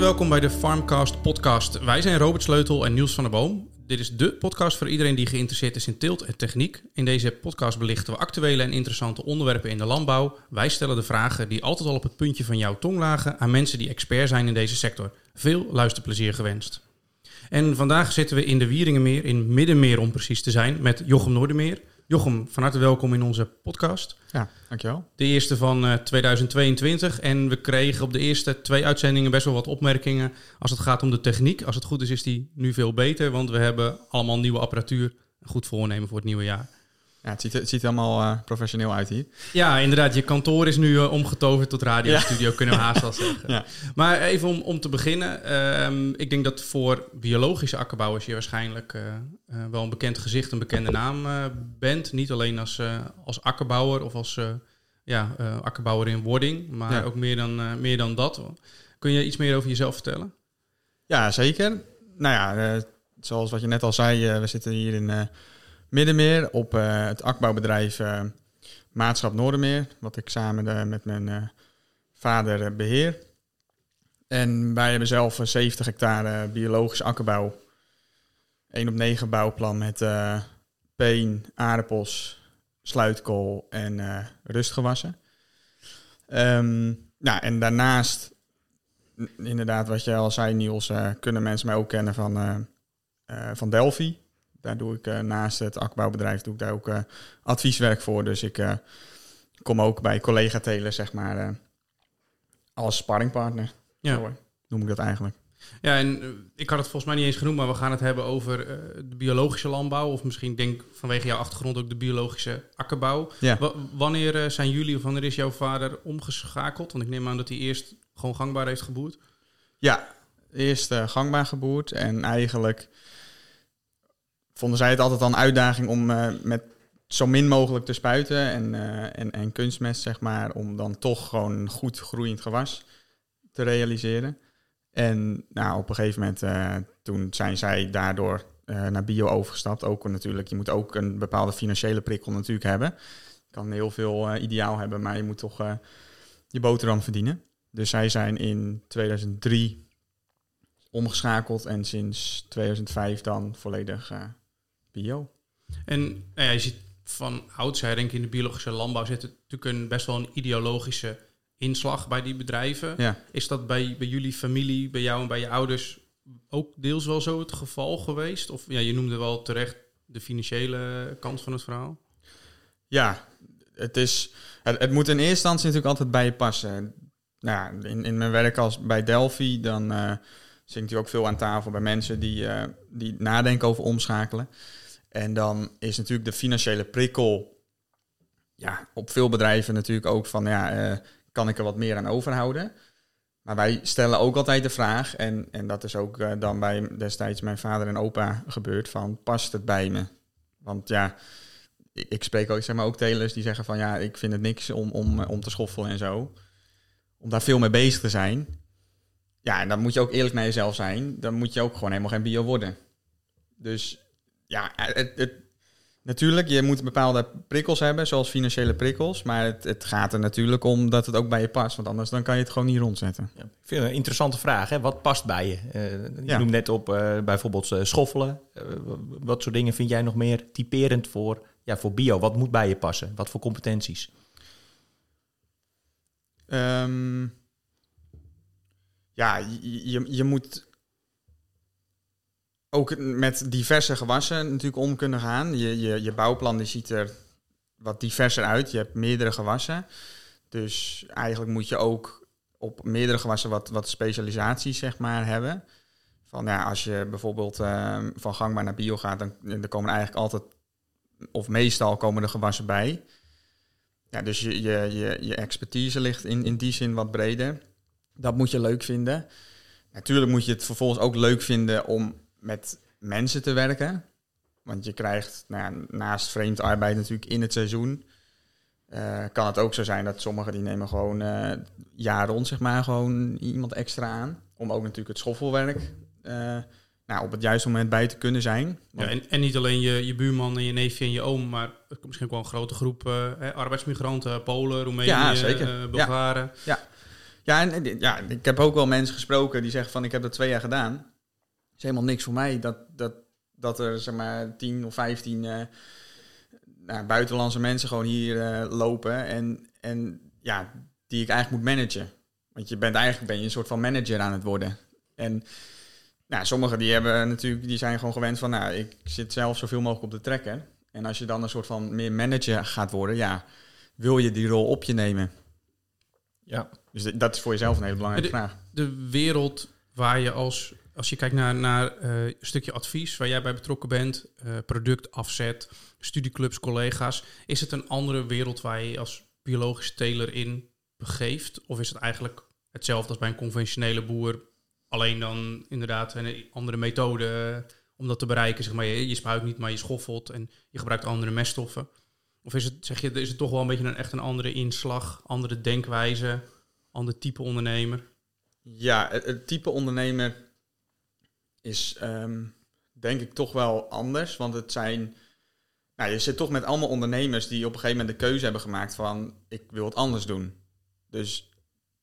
Welkom bij de Farmcast podcast. Wij zijn Robert Sleutel en Niels van der Boom. Dit is de podcast voor iedereen die geïnteresseerd is in teelt en techniek. In deze podcast belichten we actuele en interessante onderwerpen in de landbouw. Wij stellen de vragen die altijd al op het puntje van jouw tong lagen aan mensen die expert zijn in deze sector. Veel luisterplezier gewenst. En vandaag zitten we in de Wieringenmeer, in Middenmeer om precies te zijn, met Jochem Noordermeer. Jochem, van harte welkom in onze podcast. Ja, dankjewel. De eerste van uh, 2022. En we kregen op de eerste twee uitzendingen best wel wat opmerkingen als het gaat om de techniek. Als het goed is, is die nu veel beter, want we hebben allemaal nieuwe apparatuur. Een goed voornemen voor het nieuwe jaar. Ja, het ziet, het ziet allemaal uh, professioneel uit hier. Ja, inderdaad. Je kantoor is nu uh, omgetoverd tot radiostudio, ja. kunnen we haast wel zeggen. Ja. Maar even om, om te beginnen. Um, ik denk dat voor biologische akkerbouwers je waarschijnlijk uh, wel een bekend gezicht, een bekende naam bent. Niet alleen als, als akkerbouwer of als ja, akkerbouwer in wording, maar ja. ook meer dan, meer dan dat. Kun je iets meer over jezelf vertellen? Ja, zeker. Nou ja, zoals wat je net al zei, we zitten hier in Middenmeer op uh, het akbouwbedrijf uh, Maatschap Noordermeer, wat ik samen de, met mijn vader beheer. En wij hebben zelf 70 hectare biologisch akkerbouw. 1 op 9 bouwplan met peen, aardappels, sluitkool en rustgewassen. Um, nou, en daarnaast, inderdaad wat jij al zei Niels, kunnen mensen mij ook kennen van, van Delphi. Daar doe ik uh, naast het akbouwbedrijf doe ik daar ook uh, advieswerk voor. Dus ik uh, kom ook bij collega-telers, zeg maar, als sparringpartner. Ja. Zo, noem ik dat eigenlijk. Ja, en ik had het volgens mij niet eens genoemd, maar we gaan het hebben over de biologische landbouw. Of misschien denk vanwege jouw achtergrond ook de biologische akkerbouw. Ja. wanneer zijn jullie of wanneer is jouw vader omgeschakeld? Want ik neem aan dat hij eerst gewoon gangbaar heeft geboerd. Ja, eerst gangbaar geboerd en eigenlijk vonden zij het altijd al een uitdaging om uh, met zo min mogelijk te spuiten en, uh, en, en kunstmest, zeg maar, om dan toch gewoon goed groeiend gewas te realiseren. En nou, op een gegeven moment, uh, toen zijn zij daardoor naar bio overgestapt. Ook natuurlijk, je moet ook een bepaalde financiële prikkel natuurlijk hebben. Je kan heel veel ideaal hebben, maar je moet toch je boterham verdienen. Dus zij zijn in 2003 omgeschakeld en sinds 2005 dan volledig bio. En nou ja, je ziet van oudsher, denk ik, in de biologische landbouw zit natuurlijk een, best wel een ideologische inslag bij die bedrijven. Ja. Is dat bij, bij jullie familie, bij jou en bij je ouders ook deels wel zo het geval geweest? Of ja, je noemde wel terecht de financiële kant van het verhaal. Ja, het, is, het, het moet in eerste instantie natuurlijk altijd bij je passen. Nou, in, in mijn werk als bij Delphi, dan uh, zit ik ook veel aan tafel bij mensen die, uh, die nadenken over omschakelen. En dan is natuurlijk de financiële prikkel ja, op veel bedrijven natuurlijk ook van ja, uh, kan ik er wat meer aan overhouden? Maar wij stellen ook altijd de vraag, en, en dat is ook uh, dan bij destijds mijn vader en opa gebeurd, van past het bij me? Want ja, ik, spreek ook, zeg maar, ook telers die zeggen van ja, ik vind het niks om, om, om te schoffelen en zo. Om daar veel mee bezig te zijn. Ja, en dan moet je ook eerlijk naar jezelf zijn. Dan moet je ook gewoon helemaal geen bio worden. Dus ja, het, het, natuurlijk, je moet bepaalde prikkels hebben, zoals financiële prikkels. Maar het, het, gaat er natuurlijk om dat het ook bij je past. Want anders dan kan je het gewoon niet rondzetten. Ja, ik vind het een interessante vraag. Hè? Wat past bij je? Uh, je ja. noemt net op uh, bijvoorbeeld uh, schoffelen. wat soort dingen vind jij nog meer typerend voor, ja, voor bio? Wat moet bij je passen? Wat voor competenties? Um, ja, je, je moet ook met diverse gewassen natuurlijk om kunnen gaan. Je, je, je bouwplan die ziet er wat diverser uit. Je hebt meerdere gewassen. Dus eigenlijk moet je ook op meerdere gewassen wat, wat specialisaties zeg maar, hebben. Van, ja, als je bijvoorbeeld uh, van gangbaar naar bio gaat, dan, dan komen eigenlijk altijd, of meestal komen er gewassen bij. Ja, dus je, je, je, je expertise ligt in, in die zin wat breder. Dat moet je leuk vinden. Natuurlijk moet je het vervolgens ook leuk vinden om met mensen te werken. Want je krijgt nou ja, naast vreemd arbeid natuurlijk in het seizoen. Uh, kan het ook zo zijn dat sommigen die nemen gewoon uh, jaar rond zeg maar gewoon iemand extra aan. Om ook natuurlijk het schoffelwerk uh, nou, op het juiste moment bij te kunnen zijn. Ja, en, en niet alleen je, je buurman en je neefje en je oom, maar misschien ook wel een grote groep arbeidsmigranten, Polen, Roemenië, ja, zeker. Bulgaren. Ja. ja. Ja, en, ja, ik heb ook wel mensen gesproken die zeggen van ik heb dat twee jaar gedaan. Is helemaal niks voor mij dat, dat, dat er zeg maar 10 of 15 uh, nou, buitenlandse mensen gewoon hier uh, lopen. En, en ja, die ik eigenlijk moet managen. Want je bent eigenlijk ben je een soort van manager aan het worden. En nou, sommigen die hebben natuurlijk, die zijn gewoon gewend van, nou, ik zit zelf zoveel mogelijk op de trekker. En als je dan een soort van meer manager gaat worden, ja, wil je die rol op je nemen? Ja. Dus dat is voor jezelf een hele belangrijke de, vraag. De wereld waar je als, als je kijkt naar, naar uh, een stukje advies, waar jij bij betrokken bent, uh, productafzet, studieclubs, collega's, is het een andere wereld waar je als biologisch teler in begeeft? Of is het eigenlijk hetzelfde als bij een conventionele boer, alleen dan inderdaad een andere methode om dat te bereiken? Zeg maar, je, je spuit niet, maar je schoffelt en je gebruikt andere meststoffen. Of is het, zeg je, is het toch wel een beetje een, echt een andere inslag, andere denkwijze, ander type ondernemer? Ja, het type ondernemer is um, denk ik toch wel anders. Want het zijn. Nou, je zit toch met allemaal ondernemers die op een gegeven moment de keuze hebben gemaakt van ik wil het anders doen. Dus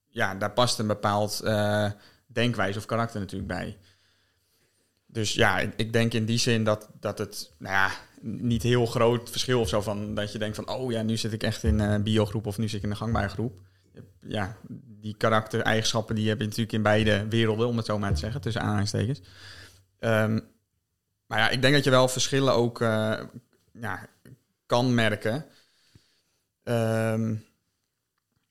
ja, daar past een bepaald uh, denkwijze of karakter natuurlijk bij. Dus ja, ik, ik, denk in die zin dat, dat het nou ja, niet heel groot verschil of zo van dat je denkt van oh ja, nu zit ik echt in een biogroep of nu zit ik in een gangbare groep. Ja, die karaktereigenschappen die heb je natuurlijk in beide werelden, om het zo maar te zeggen, tussen aanhalingstekens. Um, maar ja, ik denk dat je wel verschillen ook uh, ja, kan merken. Um,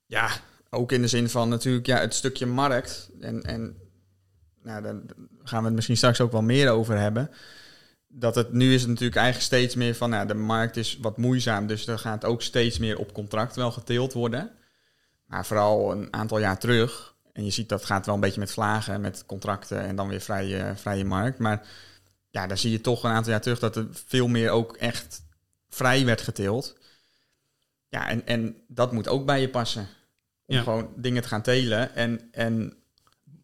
ja, ook in de zin van natuurlijk ja, het stukje markt. En, en nou, daar gaan we het misschien straks ook wel meer over hebben. Dat het nu is het natuurlijk eigenlijk steeds meer van, nou, de markt is wat moeizaam, dus er gaat ook steeds meer op contract wel geteeld worden. Maar vooral een aantal jaar terug, en je ziet dat gaat wel een beetje met vlagen, met contracten en dan weer vrije, vrije markt. Maar ja, daar zie je toch een aantal jaar terug dat er veel meer ook echt vrij werd geteeld. Ja, en, en dat moet ook bij je passen. Om Ja. gewoon dingen te gaan telen. En, en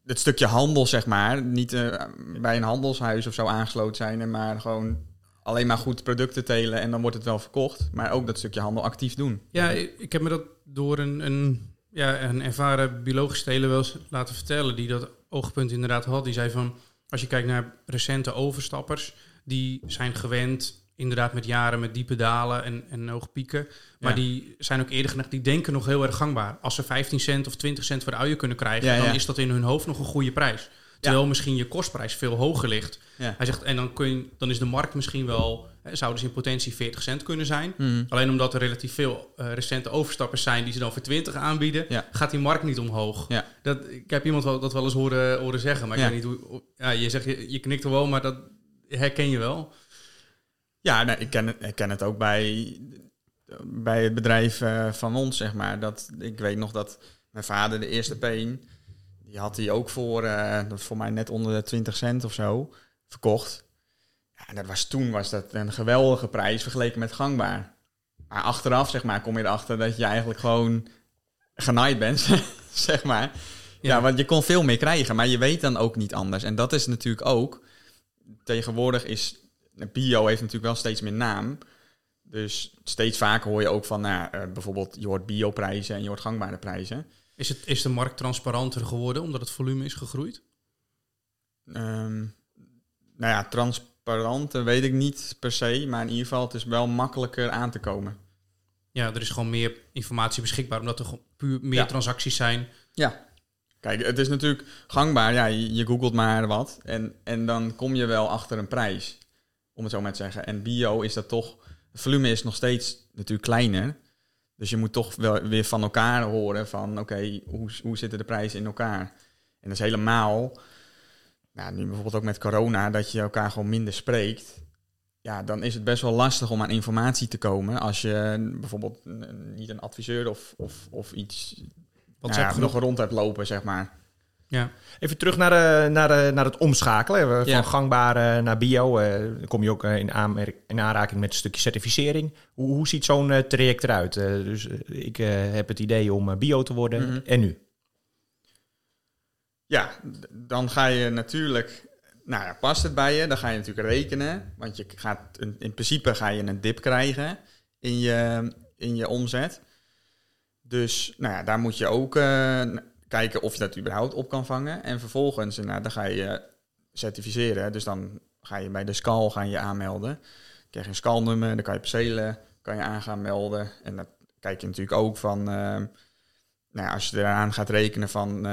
het stukje handel, zeg maar, niet eh, bij een handelshuis of zo aangesloten zijn, en maar gewoon alleen maar goed producten telen en dan wordt het wel verkocht. Maar ook dat stukje handel actief doen. Ja, ik, ik heb me dat door een, een, ja, een ervaren biologisch teler wel eens laten vertellen, die dat oogpunt inderdaad had. Die zei van, als je kijkt naar recente overstappers, die zijn gewend inderdaad met jaren met diepe dalen en, en hoge pieken. Maar Ja. die zijn ook eerder geneigd, die denken nog heel erg gangbaar. Als ze 15 cent of 20 cent voor de uien kunnen krijgen, Ja, ja. dan is dat in hun hoofd nog een goede prijs. Terwijl misschien je kostprijs veel hoger ligt. Hij zegt, en dan, kun je, dan is de markt misschien wel, zou dus in potentie 40 cent kunnen zijn. Mhm. Alleen omdat er relatief veel eh, recente overstappers zijn die ze dan voor 20 aanbieden, Ja. gaat die markt niet omhoog. Ja. Dat, ik heb iemand wel, dat wel eens horen, horen zeggen, maar Ja. ik weet niet hoe. Ja, je zegt, je, je knikt er wel, maar dat herken je wel. Ja, nee, ik, ken het, ik ken het ook bij, bij het bedrijf eh, van ons, zeg maar. Dat, ik weet nog dat mijn vader de eerste peen, die had hij ook voor, was voor mij net onder de 20 cent of zo, verkocht. En dat was, toen was dat een geweldige prijs vergeleken met gangbaar. Maar achteraf, zeg maar, kom je erachter dat je eigenlijk gewoon genaaid bent, zeg maar. Ja. Ja. want je kon veel meer krijgen, maar je weet dan ook niet anders. En dat is natuurlijk ook, tegenwoordig is, bio heeft natuurlijk wel steeds meer naam. Dus steeds vaker hoor je ook van, nou, eh, bijvoorbeeld, je hoort bioprijzen en je hoort gangbare prijzen. Is, het, is de markt transparanter geworden omdat het volume is gegroeid? Ehm, nou ja, transparant eh, weet ik niet per se, maar in ieder geval, het is wel makkelijker aan te komen. Ja, er is gewoon meer informatie beschikbaar omdat er puur meer Ja. transacties zijn. Ja. Kijk, het is natuurlijk gangbaar. Ja, je, je googelt maar wat. En, en dan kom je wel achter een prijs. Om het zo maar te zeggen. En bio is dat toch... Het volume is nog steeds natuurlijk kleiner. Dus je moet toch wel weer van elkaar horen van... Oké, hoe, hoe zitten de prijzen in elkaar? En dat is helemaal... Nou, nu bijvoorbeeld ook met corona... Dat je elkaar gewoon minder spreekt. Ja, dan is het best wel lastig om aan informatie te komen. Als je bijvoorbeeld niet een adviseur of, of, of iets Wat nou ja, nog rond hebt lopen, zeg maar. Ja. Even terug naar, de, naar, de, naar het omschakelen. eh, Van Ja. gangbaar eh, naar bio. eh, kom je ook eh, in, in aanraking met een stukje certificering. Hoe, hoe ziet zo'n eh, traject eruit? Eh, dus eh, ik eh, heb het idee om eh, bio te worden. Mhm. En nu? Ja, dan ga je natuurlijk... Nou ja, past het bij je? Dan ga je natuurlijk rekenen. Want je gaat, in principe ga je een dip krijgen in je, in je omzet. Dus nou ja, daar moet je ook... eh, kijken of je dat überhaupt op kan vangen. En vervolgens, nou, dan ga je certificeren. Dus dan ga je bij de SCAL gaan je aanmelden. Dan krijg je een SCAL-nummer, dan kan je percelen kan je aan gaan melden. En dan kijk je natuurlijk ook van, uh, nou ja, als je eraan gaat rekenen van,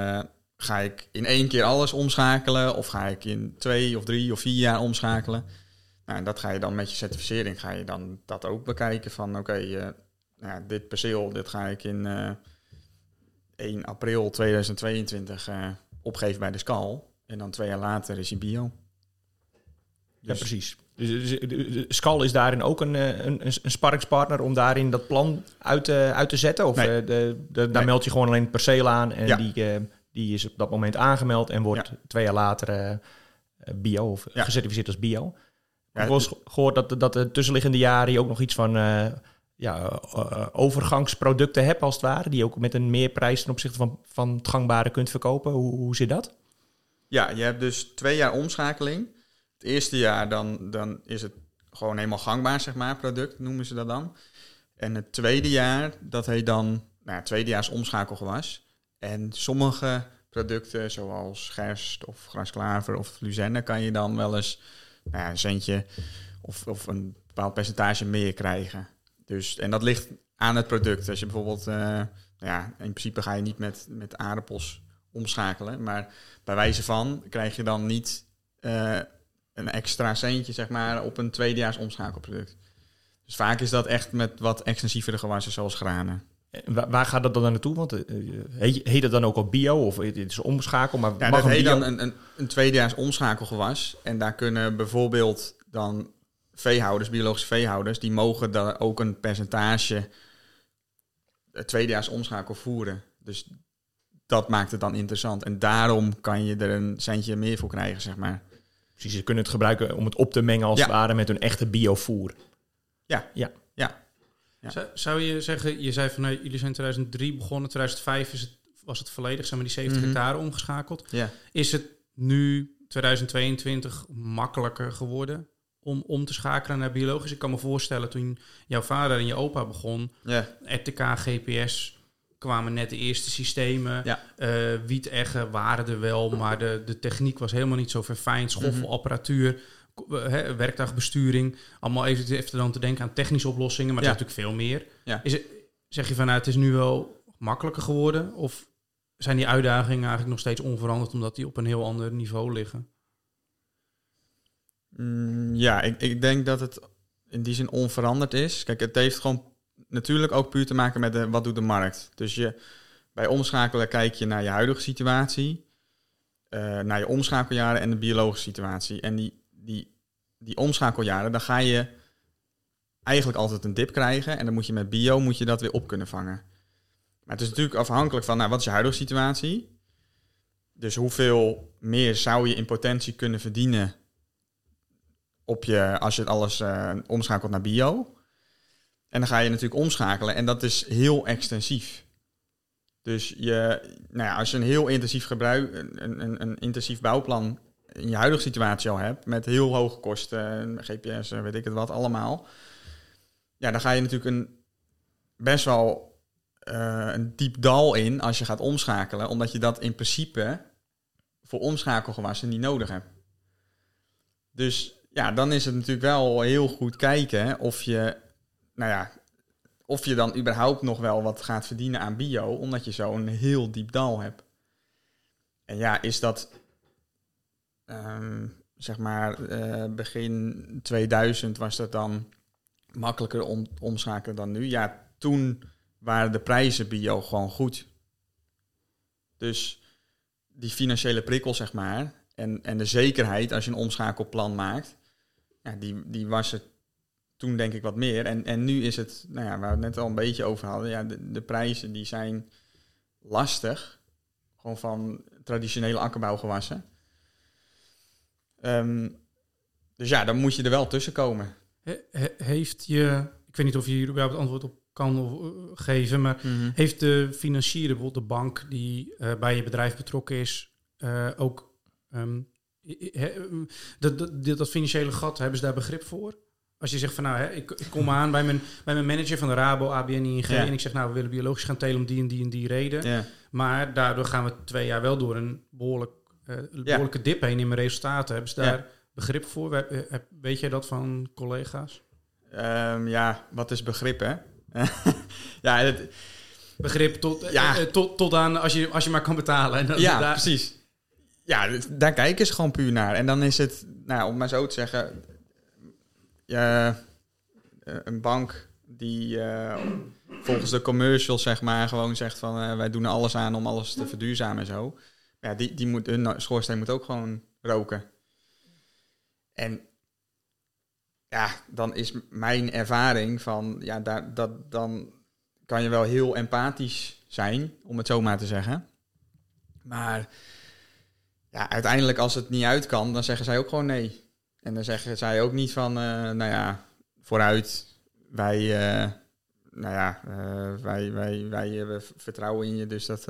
ga ik in één keer alles omschakelen of ga ik in twee of drie of vier jaar omschakelen? Nou, en dat ga je dan met je certificering, ga je dan dat ook bekijken van, oké, okay, uh, nou ja, dit perceel, dit ga ik in 1 april 2022 opgeven bij de SCAL. En dan twee jaar later is hij bio. Ja, dus precies. Dus, dus Skal is daarin ook een, een, een sparringspartner om daarin dat plan uit, te, uit te zetten? Of nee. de, de, daar meld je gewoon alleen het perceel aan en ja. die, uh, die is op dat moment aangemeld en wordt ja. twee jaar later uh, bio of ja. gecertificeerd als bio. ik heb wel gehoord dat, dat de tussenliggende jaren je ook nog iets van uh, ja, overgangsproducten hebt als het ware, die je ook met een meerprijs ten opzichte van, van het gangbare kunt verkopen. Hoe, hoe zit dat? Ja, je hebt dus twee jaar omschakeling. Het eerste jaar dan, dan is het gewoon helemaal gangbaar, zeg maar, product noemen ze dat dan. En het tweede jaar, dat heet dan, nou, tweedejaars omschakelgewas. En sommige producten, zoals gerst of grasklaver of luzerne, kan je dan wel eens nou ja, een centje of, of een bepaald percentage meer krijgen. Dus, en dat ligt aan het product. Als je bijvoorbeeld, uh, nou ja, in principe ga je niet met, met aardappels omschakelen, maar bij wijze van krijg je dan niet uh, een extra centje zeg maar, op een tweedejaars omschakelproduct. Dus vaak is dat echt met wat extensievere gewassen zoals granen. Waar, gaat dat dan naartoe? Want uh, heet, heet het dan ook al bio of het is omschakel? Maar ja, mag dat heet bio... dan een, een, een tweedejaars omschakelgewas. En daar kunnen bijvoorbeeld dan veehouders, biologische veehouders, die mogen dan ook een percentage tweedejaars omschakel voeren. Dus dat maakt het dan interessant. En daarom kan je er een centje meer voor krijgen, zeg maar. Precies, ze kunnen het gebruiken om het op te mengen als ja. het ware met hun echte biovoer. Ja, ja. Ja. Zou, je zeggen, je zei van nou, jullie zijn in 2003 begonnen, 2005 is het, was het volledig, zeg maar, die 70 mm -hmm. hectare omgeschakeld. Ja. Is het nu 2022 makkelijker geworden om om te schakelen naar biologisch? Ik kan me voorstellen toen jouw vader en je opa begon, ja. RTK, GPS, kwamen net de eerste systemen. Ja. Uh, wieteggen waren er wel, maar de, de techniek was helemaal niet zo verfijnd. Schoffelapparatuur, -hmm. werktuigbesturing. Allemaal even, even dan te denken aan technische oplossingen, maar ja. er is natuurlijk veel meer. Ja. Is het, zeg je van nou, het is nu wel makkelijker geworden? Of zijn die uitdagingen eigenlijk nog steeds onveranderd omdat die op een heel ander niveau liggen? Mm, ja, ik, ik denk dat het in die zin onveranderd is. Kijk, het heeft gewoon natuurlijk ook puur te maken met de, wat doet de markt. Dus je, bij omschakelen kijk je naar je huidige situatie, uh, naar je omschakeljaren en de biologische situatie. En die, die, die omschakeljaren, dan ga je eigenlijk altijd een dip krijgen. En dan moet je met bio moet je dat weer op kunnen vangen. Maar het is natuurlijk afhankelijk van nou, wat is je huidige situatie. Dus hoeveel meer zou je in potentie kunnen verdienen op je, als je alles uh, omschakelt naar bio. En dan ga je natuurlijk omschakelen en dat is heel extensief. Dus je, nou ja, als je een heel intensief gebruik, een, een, een intensief bouwplan in je huidige situatie al hebt, met heel hoge kosten, GPS, weet ik het wat, allemaal. Ja, dan ga je natuurlijk een best wel uh, een diep dal in als je gaat omschakelen, omdat je dat in principe voor omschakelgewassen niet nodig hebt. Dus ja, dan is het natuurlijk wel heel goed kijken of je nou ja, of je dan überhaupt nog wel wat gaat verdienen aan bio, omdat je zo'n heel diep dal hebt. En ja, is dat, um, zeg maar, uh, begin 2000 was dat dan makkelijker om omschakelen dan nu? Ja, toen waren de prijzen bio gewoon goed. Dus die financiële prikkel, zeg maar, en, en de zekerheid als je een omschakelplan maakt, ja, die, die was er toen denk ik wat meer. En, en nu is het, nou ja, waar we het net al een beetje over hadden, ja, de, de prijzen die zijn lastig. Gewoon van traditionele akkerbouwgewassen. Um, dus ja, dan moet je er wel tussen komen. He, he, heeft je, ik weet niet of je hier überhaupt antwoord op kan of, uh, geven, maar mm -hmm. heeft de financier, bijvoorbeeld de bank die uh, bij je bedrijf betrokken is, uh, ook um, he, dat, dat, dat financiële gat, hebben ze daar begrip voor? als je zegt van nou, hè, ik, ik kom aan bij mijn, bij mijn manager van de Rabo, ABN, ING Ja. en ik zeg nou, we willen biologisch gaan telen om die en die en die reden. Ja. Maar daardoor gaan we twee jaar wel door een behoorlijk, eh, behoorlijke dip heen in mijn resultaten. Hebben ze daar begrip voor? We- eh, Weet jij dat van collega's? Ehm, ja, wat is begrip, hè? ja, het, Begrip tot, eh, Ja. eh, tot, tot aan als je, als je maar kan betalen. En ja daar- precies. Ja, daar kijken ze gewoon puur naar. En dan is het, nou, om maar zo te zeggen, ja, een bank die volgens de commercials, zeg maar, gewoon zegt van wij doen alles aan om alles te verduurzamen en zo. Ja, die, die moet, hun schoorsteen moet ook gewoon roken. En ja, dan is mijn ervaring van, ja, daar, dat, dan kan je wel heel empathisch zijn, om het zo maar te zeggen. Maar ja, uiteindelijk als het niet uit kan, dan zeggen zij ook gewoon nee. En dan zeggen zij ook niet van, eh, nou ja, vooruit, wij, eh, nou ja, eh, wij, wij, wij v- vertrouwen in je, dus dat...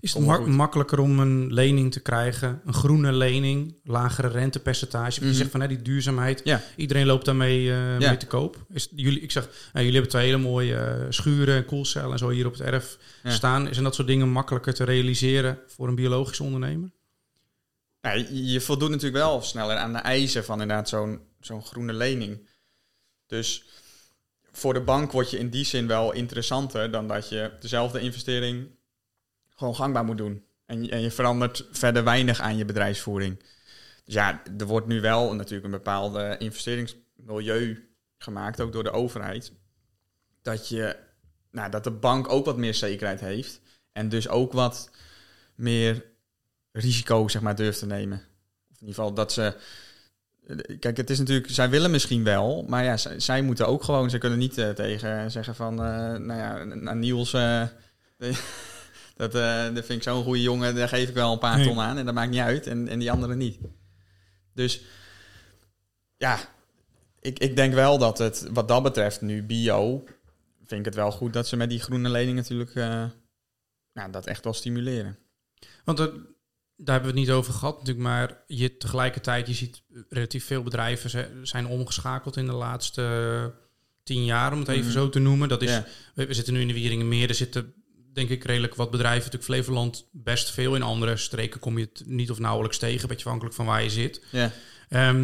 Is het mak- makkelijker om een lening te krijgen? Een groene lening, lagere rentepercentage. Mhm. Je zegt van hè, die duurzaamheid, Ja. iedereen loopt daarmee eh, Ja. mee te koop. Is, jullie, ik zeg, nou, jullie hebben twee hele mooie eh, schuren en koelcellen en zo hier op het erf Ja. staan. Is dat soort dingen makkelijker te realiseren voor een biologisch ondernemer? Je, je voldoet natuurlijk wel sneller aan de eisen van inderdaad zo'n zo'n groene lening. Dus voor de bank word je in die zin wel interessanter dan dat je dezelfde investering gewoon gangbaar moet doen. En, je- en je verandert verder weinig aan je bedrijfsvoering. Dus ja, er wordt nu wel natuurlijk een bepaalde investeringsmilieu gemaakt, ook door de overheid. Dat, je, nou, dat de bank ook wat meer zekerheid heeft. En dus ook wat meer risico zeg maar, durft te nemen. Of in ieder geval dat ze. Kijk, het is natuurlijk, zij willen misschien wel, maar ja, zij, moeten ook gewoon, ze kunnen niet eh, tegen zeggen van, eh, nou ja, naar Niels, eh, dat, eh, dat vind ik zo'n goede jongen, daar geef ik wel een paar Nee. ton aan en dat maakt niet uit en, en die anderen niet. Dus ja, ik, ik denk wel dat het, wat dat betreft nu bio, vind ik het wel goed dat ze met die groene lening natuurlijk, eh, nou, dat echt wel stimuleren. Want er- daar hebben we het niet over gehad natuurlijk, maar je tegelijkertijd, je ziet relatief veel bedrijven ze- zijn omgeschakeld in de laatste tien jaar, om het even Mhm. zo te noemen. Dat is, Ja. we, we zitten nu in de Wieringenmeer, er zitten denk ik redelijk wat bedrijven, natuurlijk Flevoland best veel. In andere streken kom je het niet of nauwelijks tegen, een beetje afhankelijk van waar je zit. Ja. Ehm,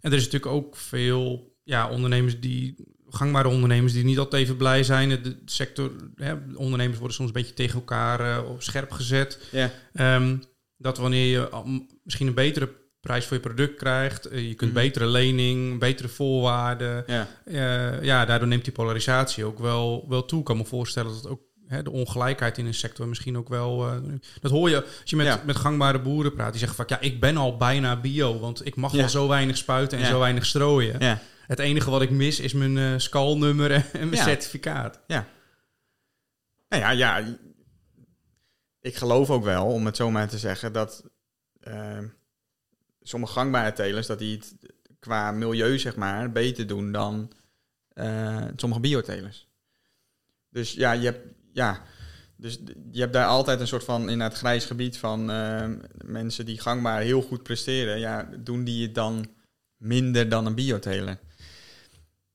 en er is natuurlijk ook veel ja, ondernemers die, gangbare ondernemers die niet altijd even blij zijn. De sector, hè, ondernemers worden soms een beetje tegen elkaar eh, op scherp gezet. Ja. Ehm, dat wanneer je al- misschien een betere prijs voor je product krijgt, eh, je kunt Mhm. betere lening, betere voorwaarden. Ja. eh, ja, daardoor neemt die polarisatie ook wel, wel toe. Ik kan me voorstellen dat ook hè, de ongelijkheid in een sector misschien ook wel. eh, dat hoor je als je met, Ja. met gangbare boeren praat. Die zeggen van ja, ik ben al bijna bio, want ik mag Ja. wel zo weinig spuiten en Ja. zo weinig strooien. Ja. Het enige wat ik mis is mijn eh skalnummer en mijn Ja. certificaat. Nou ja, ja, ik geloof ook wel, om het zo maar te zeggen, dat eh, sommige gangbare telers, dat die het qua milieu, zeg maar, beter doen dan sommige biotelers. Dus ja, je hebt, ja, dus je hebt daar altijd een soort van, in het grijs gebied van eh, mensen die gangbaar heel goed presteren. Ja, doen die het dan minder dan een bioteler?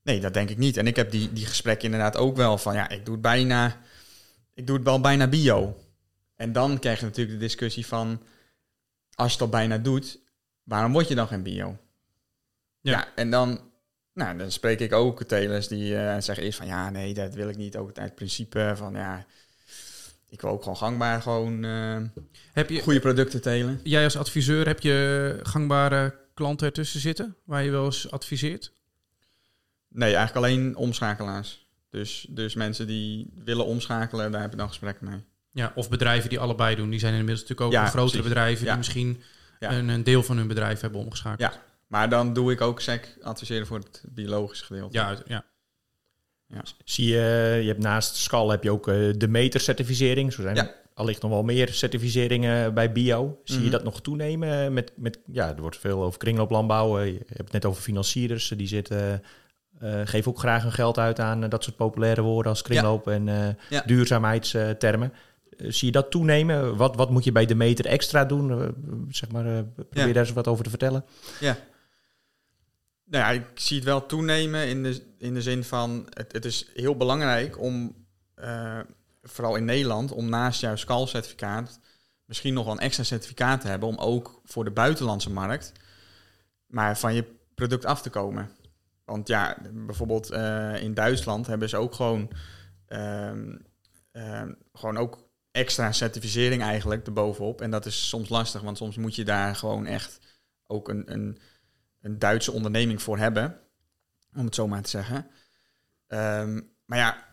Nee, dat denk ik niet. En ik heb die, die gesprekken inderdaad ook wel van, ja, ik doe het bijna ik doe het wel bijna bio. En dan krijg je natuurlijk de discussie van, als je het al bijna doet, waarom word je dan geen bio? Ja. Ja, en dan, nou, dan spreek ik ook telers die eh, zeggen eerst van, ja, nee, dat wil ik niet. Ook uit principe van, ja, ik wil ook gewoon gangbaar gewoon eh, Heb je, goede producten telen. jij als adviseur, heb je gangbare klanten ertussen zitten waar je wel eens adviseert? Nee, eigenlijk alleen omschakelaars. Dus, dus mensen die willen omschakelen, daar heb ik dan gesprekken mee. Ja, of bedrijven die allebei doen. Die zijn inmiddels natuurlijk ook Ja, grotere precies. bedrijven die misschien Ja. een, een deel van hun bedrijf hebben omgeschakeld. Ja. Maar dan doe ik ook SEC adviseren voor het biologische gedeelte. Ja, uit- ja. Zie je, je hebt naast SCAL heb je ook eh, de meter-certificering. Zo zijn Ja. er allicht nog wel meer certificeringen bij bio. Zie je Mhm. dat nog toenemen? Met, met, ja, er wordt veel over kringlooplandbouw. eh, Je hebt het net over financierders. Die zitten, eh, geven ook graag hun geld uit aan eh, dat soort populaire woorden als kringloop en eh, Ja. duurzaamheidstermen. Eh, zie je dat toenemen? Wat, wat moet je bij de meter extra doen? Eh, zeg maar, eh, probeer Ja. daar eens wat over te vertellen. Ja. Nou ja, ik zie het wel toenemen in de, in de zin van... Het, het is heel belangrijk om, uh, vooral in Nederland... om naast jouw SCAL-certificaat misschien nog wel een extra certificaat te hebben... om ook voor de buitenlandse markt... maar van je product af te komen. Want ja, bijvoorbeeld uh, in Duitsland hebben ze ook gewoon... Um, um, gewoon ook extra certificering eigenlijk erbovenop. En dat is soms lastig, want soms moet je daar gewoon echt ook een, een, een Duitse onderneming voor hebben. Om het zo maar te zeggen. Um, maar ja,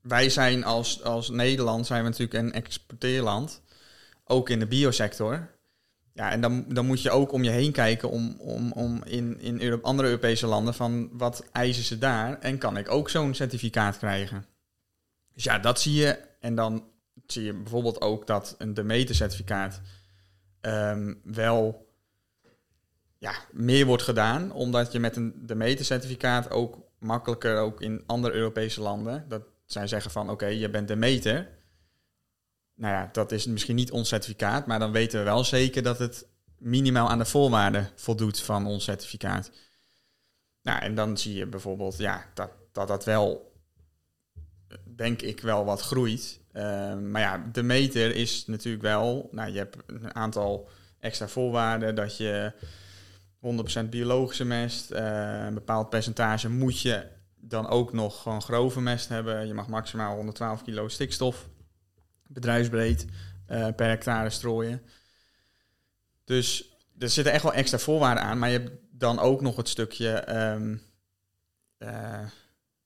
wij zijn als, als Nederland zijn we natuurlijk een exporteerland. Ook in de biosector. Ja, en dan, dan moet je ook om je heen kijken om, om, om in, in andere Europese landen van wat eisen ze daar en kan ik ook zo'n certificaat krijgen. Dus ja, dat zie je. En dan zie je bijvoorbeeld ook dat een Demeter-certificaat um, wel ja, meer wordt gedaan, omdat je met een Demeter-certificaat ook makkelijker ook in andere Europese landen, dat zij zeggen van oké, je bent Demeter. Nou ja, dat is misschien niet ons certificaat, maar dan weten we wel zeker dat het minimaal aan de voorwaarden voldoet van ons certificaat. Nou, en dan zie je bijvoorbeeld ja, dat, dat dat wel, denk ik, wel wat groeit. Uh, maar ja, de meter is natuurlijk wel, nou, je hebt een aantal extra voorwaarden dat je 100% biologische mest, uh, een bepaald percentage moet je dan ook nog gewoon grove mest hebben. Je mag maximaal 112 kilo stikstof, bedrijfsbreed, uh, per hectare strooien. Dus er zitten echt wel extra voorwaarden aan, maar je hebt dan ook nog het stukje, um,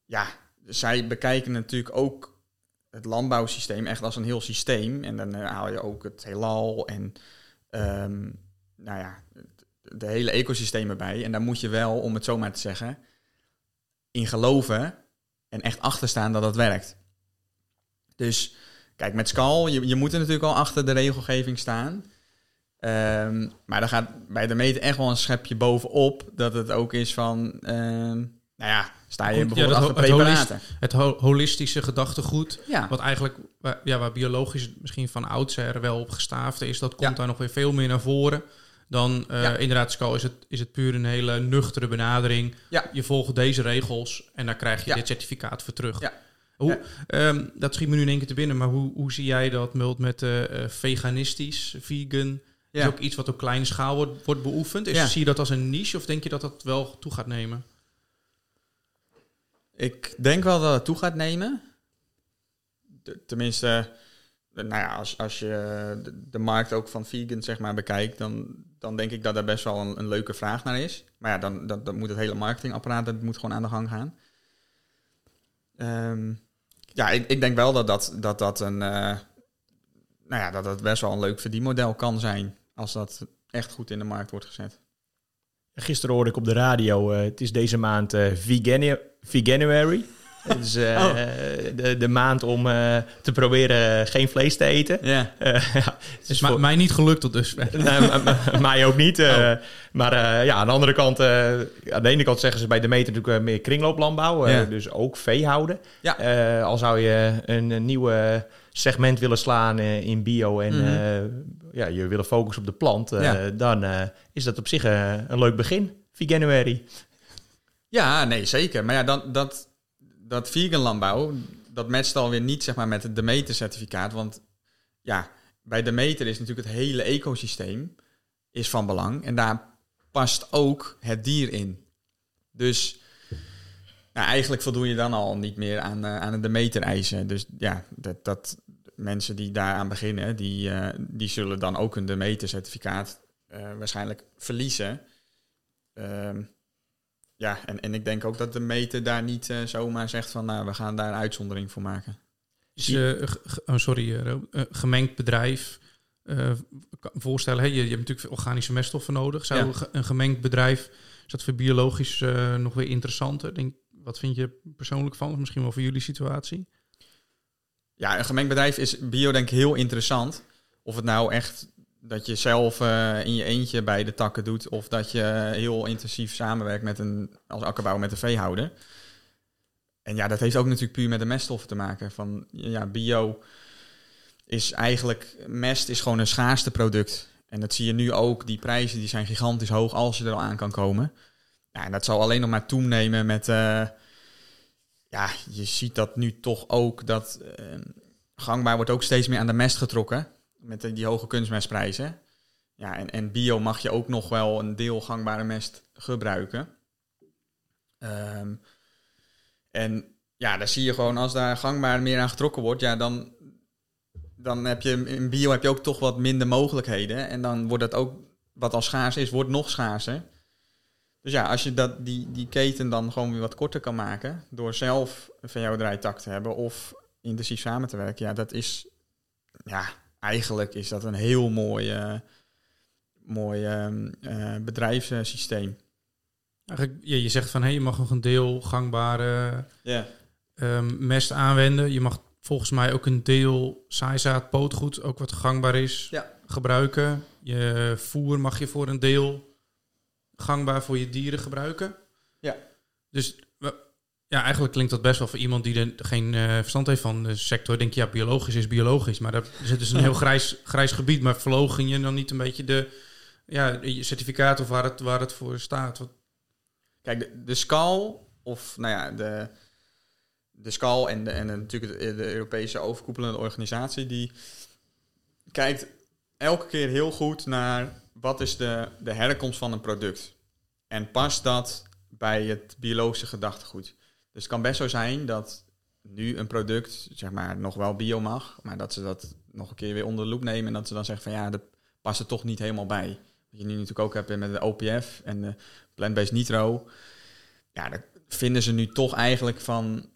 ja, zij bekijken natuurlijk ook het landbouwsysteem echt als een heel systeem. En dan haal je ook het heelal en um, nou ja, de hele ecosysteem erbij. En daar moet je wel, om het zo maar te zeggen, in geloven en echt achter staan dat dat werkt. Dus kijk, met Skal, je, je moet er natuurlijk al achter de regelgeving staan. Um, maar dan gaat bij de meter echt wel een schepje bovenop dat het ook is van, um, nou ja, sta je bijvoorbeeld ja, achter preparaten. Het, holistische gedachtegoed, ja. wat eigenlijk, ja, waar biologisch misschien van oudsher wel op gestaafd is, dat komt daar nog weer veel meer naar voren. Dan uh, inderdaad, Scal is het, is het puur een hele nuchtere benadering. Je volgt deze regels en daar krijg je dit certificaat voor terug. Hoe, um, dat schiet me nu in één keer te binnen, maar hoe, hoe zie jij dat Mult met uh, veganistisch, vegan? Is ook iets wat op kleine schaal wordt, wordt beoefend? Is, Zie je dat als een niche of denk je dat dat wel toe gaat nemen? Ik denk wel dat het toe gaat nemen. tenminste, nou ja, als, als je de, markt ook van vegan zeg maar bekijkt, dan, dan denk ik dat er best wel een, een leuke vraag naar is. Maar ja, dan, dan moet het hele marketingapparaat dat moet gewoon aan de gang gaan. Um, ja, ik, ik denk wel dat dat, dat, dat een, uh, nou ja, dat dat best wel een leuk verdienmodel kan zijn als dat echt goed in de markt wordt gezet. Gisteren hoorde ik op de radio, uh, het is deze maand uh, Veganuary. Is uh, oh. de, de maand om uh, te proberen geen vlees te eten. Yeah. Uh, ja. Het is voor... mij niet gelukt tot dus. nee, mij ook niet. Oh. Maar ja, aan de andere kant, aan de ene kant zeggen ze bij de meter natuurlijk meer kringlooplandbouw. Dus ook veehouden. Ja. al zou je een, een nieuwe segment willen slaan in bio en mm -hmm. ja, je willen focussen op de plant, ja. dan is dat op zich een leuk begin. Veganuary. Ja, nee, zeker. Maar ja, dan, dat, dat vegan landbouw, dat matcht alweer niet zeg maar, met het Demeter-certificaat. Want ja, bij Demeter is natuurlijk het hele ecosysteem is van belang. En daar past ook het dier in. Dus nou, eigenlijk voldoen je dan al niet meer aan, uh, aan de Demeter-eisen. Dus ja, dat, dat mensen die daaraan beginnen, die, uh, die zullen dan ook een Demeter-certificaat uh, waarschijnlijk verliezen. Ehm, ja, en, en ik denk ook dat de meter daar niet uh, zomaar zegt van nou, we gaan daar een uitzondering voor maken. Is, uh, oh, sorry, uh, gemengd bedrijf. voorstellen, hè? Je, je hebt natuurlijk organische meststoffen nodig. Zou een gemengd bedrijf, is dat voor biologisch nog weer interessanter? Denk, wat vind je persoonlijk van? Misschien wel voor jullie situatie? Ja, een gemengd bedrijf is bio denk ik heel interessant. Of het nou echt dat je zelf uh, in je eentje bij de takken doet, of dat je heel intensief samenwerkt met een, als akkerbouwer met een veehouder. En ja, dat heeft ook natuurlijk puur met de meststoffen te maken. Van ja, bio is eigenlijk, mest is gewoon een schaarste product. En dat zie je nu ook, die prijzen die zijn gigantisch hoog als je er al aan kan komen. En dat zal alleen nog maar toenemen met... eh, ja, je ziet dat nu toch ook dat eh, gangbaar wordt ook steeds meer aan de mest getrokken. Met die hoge kunstmestprijzen. Ja, en, en bio mag je ook nog wel een deel gangbare mest gebruiken. Ehm, en ja, dan zie je gewoon als daar gangbaar meer aan getrokken wordt, ja, dan, dan heb je in bio heb je ook toch wat minder mogelijkheden. En dan wordt het ook, wat al schaars is, wordt nog schaarser. Dus ja, als je dat, die, die keten dan gewoon weer wat korter kan maken, door zelf een VO-draaitak te hebben of intensief samen te werken, ja, dat is, ja, eigenlijk is dat een heel mooi, mooi ehm, eh, bedrijfssysteem. Eigenlijk, je, je zegt van hé, je mag nog een deel gangbare ehm, mest aanwenden. Je mag volgens mij ook een deel saaizaad, pootgoed, ook wat gangbaar is, Ja. gebruiken. Je voer mag je voor een deel gangbaar voor je dieren gebruiken. Ja. Dus ja, eigenlijk klinkt dat best wel voor iemand die er geen eh, verstand heeft van de sector. Denk je, ja, biologisch is biologisch. Maar daar zit dus een heel grijs, grijs gebied. Maar verlogen je dan niet een beetje de ja, certificaat of waar het, waar het voor staat? Wat, Kijk, de, de SCAL, of nou ja, de, de SCAL en, de, en de- natuurlijk de, de Europese overkoepelende organisatie, die kijkt elke keer heel goed naar wat is de, de herkomst van een product. En past dat bij het biologische gedachtegoed. Dus het kan best zo zijn dat nu een product, zeg maar, nog wel bio mag, maar dat ze dat nog een keer weer onder de loep nemen en dat ze dan zeggen van ja, dat past er toch niet helemaal bij. Wat je nu natuurlijk ook hebt met de OPF en de plant-based nitro. Ja, daar vinden ze nu toch eigenlijk van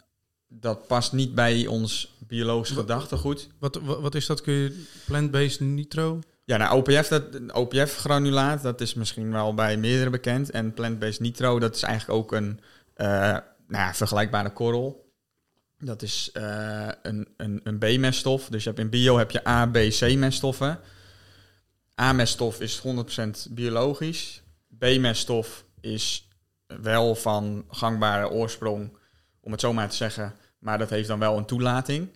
dat past niet bij ons biologisch gedachtegoed. wat, wat, wat is dat? Kun je plant-based nitro? Ja, nou, OPF, dat, OPF-granulaat, dat is misschien wel bij meerdere bekend. En plant-based nitro, dat is eigenlijk ook een eh, nou vergelijkbare korrel. Dat is eh, een, een, een B-meststof. Dus je hebt in bio heb je A, B, C-meststoffen. A-meststof is 100% biologisch. B-meststof is wel van gangbare oorsprong, om het zo maar te zeggen. Maar dat heeft dan wel een toelating.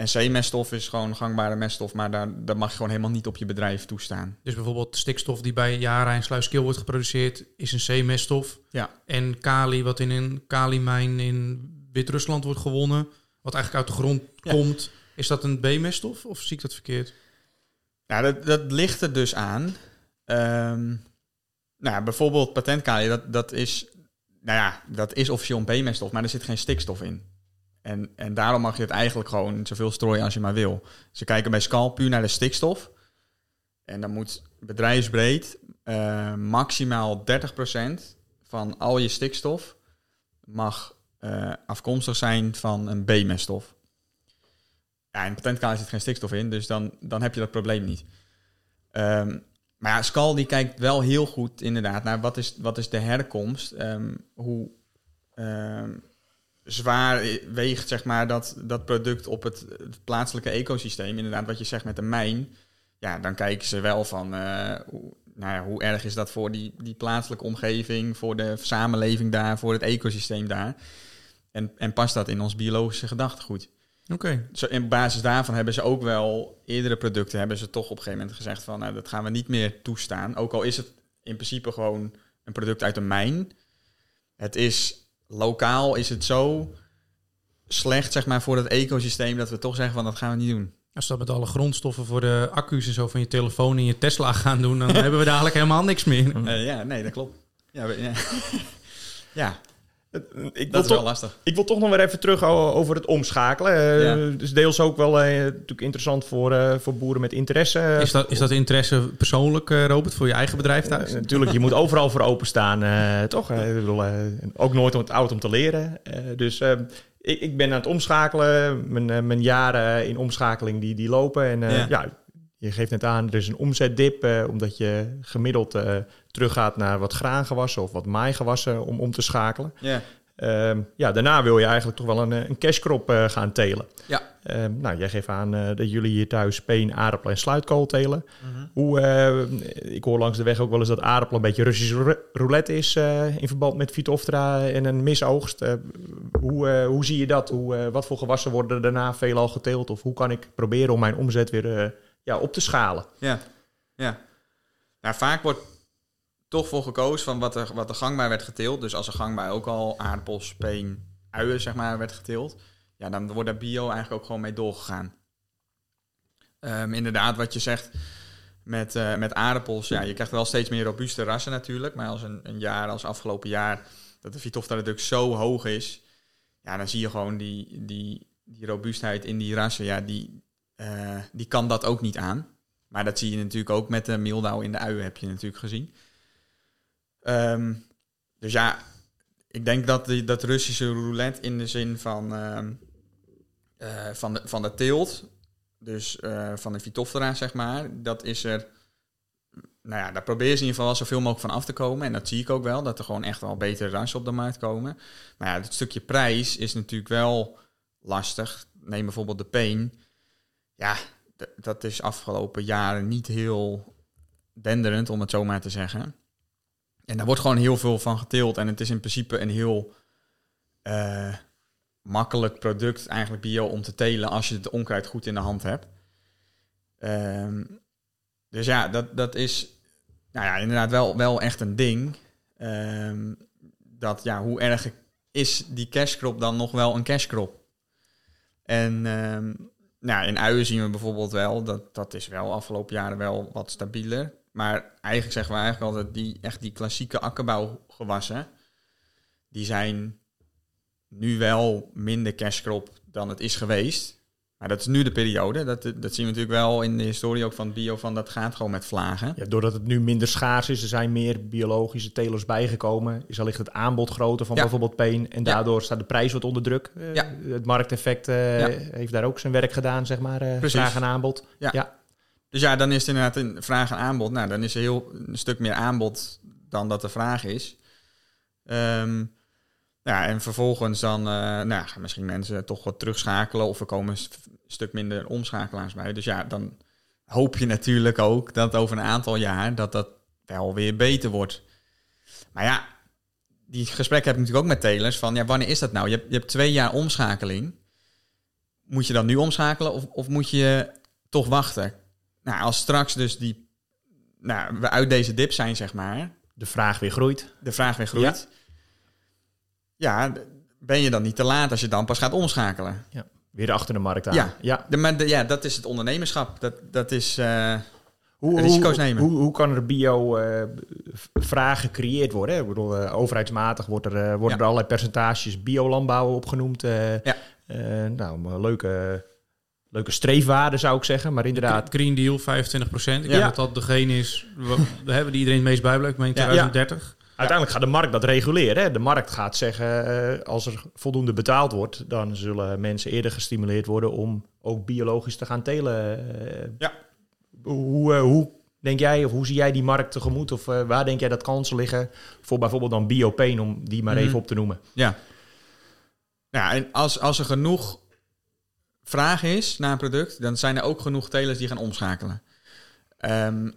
En C-meststof is gewoon gangbare meststof, maar daar, daar mag je gewoon helemaal niet op je bedrijf toestaan. Dus bijvoorbeeld stikstof die bij Yara en Sluiskil wordt geproduceerd, is een C-meststof. Ja. En kali, wat in een kalimijn in Wit-Rusland wordt gewonnen, wat eigenlijk uit de grond Ja. komt, is dat een B-meststof of zie ik dat verkeerd? Nou, dat, dat ligt er dus aan. Ehm, nou, ja, bijvoorbeeld patentkali, dat, dat is, nou ja, dat is officieel een B-meststof, maar er zit geen stikstof in. En, en daarom mag je het eigenlijk gewoon zoveel strooien als je maar wil. Ze kijken bij Skal puur naar de stikstof. En dan moet bedrijfsbreed eh, maximaal 30% van al je stikstof mag eh, afkomstig zijn van een B-meststof. Ja, in patentkali zit geen stikstof in, dus dan, dan heb je dat probleem niet. Ehm, maar ja, Skal die kijkt wel heel goed inderdaad naar wat is, wat is de herkomst. Ehm, hoe ehm, zwaar weegt zeg maar, dat, dat product op het, het plaatselijke ecosysteem. Inderdaad, wat je zegt met de mijn. Ja, dan kijken ze wel van eh, hoe, nou ja, hoe erg is dat voor die, die plaatselijke omgeving, voor de samenleving daar, voor het ecosysteem daar. En, en past dat in ons biologische gedachtegoed? Oké. Zo, in basis daarvan hebben ze ook wel eerdere producten hebben ze toch op een gegeven moment gezegd van nou, dat gaan we niet meer toestaan. Ook al is het in principe gewoon een product uit een mijn. Het is lokaal is het zo slecht zeg maar voor het ecosysteem dat we toch zeggen van dat gaan we niet doen. Als we dat met alle grondstoffen voor de accu's en zo van je telefoon en je Tesla gaan doen, dan hebben we dadelijk helemaal niks meer. Eh, ja, nee, dat klopt. Ja, we- ja. ja Ik wil, dat is wel toch, lastig. ik wil toch nog weer even terug over het omschakelen. Eh, Ja. Dus deels ook wel eh, natuurlijk interessant voor, eh, voor boeren met interesse. Is dat, is dat interesse persoonlijk, eh, Robert, voor je eigen bedrijf thuis? Eh, natuurlijk, je moet overal voor openstaan, eh toch? Eh, ik bedoel, eh, ook nooit om het oud om te leren. Eh, dus eh, ik, ik ben aan het omschakelen. Mijn, eh, mijn jaren in omschakeling die, die lopen. En eh, Ja. ja. je geeft net aan, er is een omzetdip. eh, omdat je gemiddeld eh, teruggaat naar wat graangewassen of wat maaigewassen om om te schakelen. Ja, Ehm, ja, daarna wil je eigenlijk toch wel een, eh, een cashcrop eh, gaan telen. ja. Ehm, nou, jij geeft aan eh, dat jullie hier thuis peen, aardappel en sluitkool telen. Mhm. Hoe, eh, ik hoor langs de weg ook wel eens dat aardappel een beetje Russisch rou- roulette is in verband met Phytophthora en een misoogst. Hoe, hoe zie je dat? Hoe, wat voor gewassen worden daarna veelal geteeld? Of hoe kan ik proberen om mijn omzet weer ja, op te schalen? Ja, ja. Nou, vaak wordt toch voor gekozen van wat er, wat er gangbaar werd geteeld. Dus als er gangbaar ook al aardappels, peen, uien zeg maar werd geteeld, ja, dan wordt daar bio eigenlijk ook gewoon mee doorgegaan. Ehm, inderdaad, wat je zegt met, uh, met aardappels, ja, je krijgt wel steeds meer robuuste rassen natuurlijk. Maar als een, een jaar als afgelopen jaar dat de Vitofta natuurlijk zo hoog is, ja, dan zie je gewoon die, die, die robuustheid in die rassen, ja, die, uh, die kan dat ook niet aan. Maar dat zie je natuurlijk ook met de Mildau in de uien, heb je natuurlijk gezien. Um, dus ja, ik denk dat dat Russische roulette in de zin van, uh, van, de, van de teelt, dus uh, van de Vitofthera zeg maar, dat is er... Nou ja, daar probeer je in ieder geval zoveel mogelijk van af te komen. En dat zie ik ook wel, dat er gewoon echt wel betere rassen op de markt komen. Maar ja, het stukje prijs is natuurlijk wel lastig. Neem bijvoorbeeld de Pain. Ja, dat is afgelopen jaren niet heel denderend, om het zo maar te zeggen. En daar wordt gewoon heel veel van geteeld. En het is in principe een heel uh, makkelijk product, eigenlijk bio, om te telen als je het onkruid goed in de hand hebt. Um, dus ja, dat, dat is nou ja, inderdaad wel, wel echt een ding. Um, dat ja, hoe erg is die cashcrop dan nog wel een cashcrop? En um, nou, in uien zien we bijvoorbeeld wel, dat, dat is wel afgelopen jaren wel wat stabieler. Maar eigenlijk zeggen we eigenlijk altijd, die, echt die klassieke akkerbouwgewassen, die zijn nu wel minder cashcrop dan het is geweest. Maar dat is nu de periode. Dat, dat zien we natuurlijk wel in de historie ook van bio, van dat gaat gewoon met vlagen. Ja, doordat het nu minder schaars is, er zijn meer biologische telers bijgekomen, is allicht het aanbod groter van Ja. bijvoorbeeld peen. En daardoor staat de prijs wat onder druk. Eh, Ja. Het markteffect eh, heeft daar ook zijn werk gedaan, zeg maar. Precies. vraag en aanbod. Ja. Dus ja, dan is het inderdaad een vraag en aanbod. Nou, dan is er heel een stuk meer aanbod dan dat de vraag is. Ehm, ja, en vervolgens dan eh, nou, gaan misschien mensen toch wat terugschakelen of er komen een st- stuk minder omschakelaars bij. Dus ja, dan hoop je natuurlijk ook dat over een aantal jaar dat dat wel weer beter wordt. Maar ja, die gesprek heb ik natuurlijk ook met telers van ja, wanneer is dat nou? Je hebt, je hebt twee jaar omschakeling. Moet je dan nu omschakelen of, of moet je toch wachten? Nou, als straks dus die, nou, we uit deze dip zijn, zeg maar, De vraag weer groeit. de vraag weer groeit. Ja, d- ben je dan niet te laat als je dan pas gaat omschakelen? Weer achter de markt aan. Ja. ja. De, maar de- ja, dat is het ondernemerschap. Dat, dat is, eh, Hoe, Risico's hoe, nemen. Hoe, hoe kan er bio-vraag gecreëerd worden? hè? Ik bedoel, eh, overheidsmatig wordt er, eh, worden Ja. er allerlei percentages biolandbouw opgenoemd. eh, Ja. eh, nou, leuke, leuke streefwaarden zou ik zeggen. Maar inderdaad, Green Deal, 25%. Ik Ja. denk dat dat degene is we hebben die iedereen het meest bijblijft, meen Ja. 2030. uiteindelijk gaat de markt dat reguleren. Hè? De markt gaat zeggen, eh, als er voldoende betaald wordt... dan zullen mensen eerder gestimuleerd worden om ook biologisch te gaan telen. eh. Ja. Hoe, eh, hoe denk jij, of hoe zie jij die markt tegemoet? Of eh, waar denk jij dat kansen liggen voor bijvoorbeeld dan biopeen, om die maar Mhm. even op te noemen? ja. Ja, en als, als er genoeg vraag is naar een product, dan zijn er ook genoeg telers die gaan omschakelen. Ehm,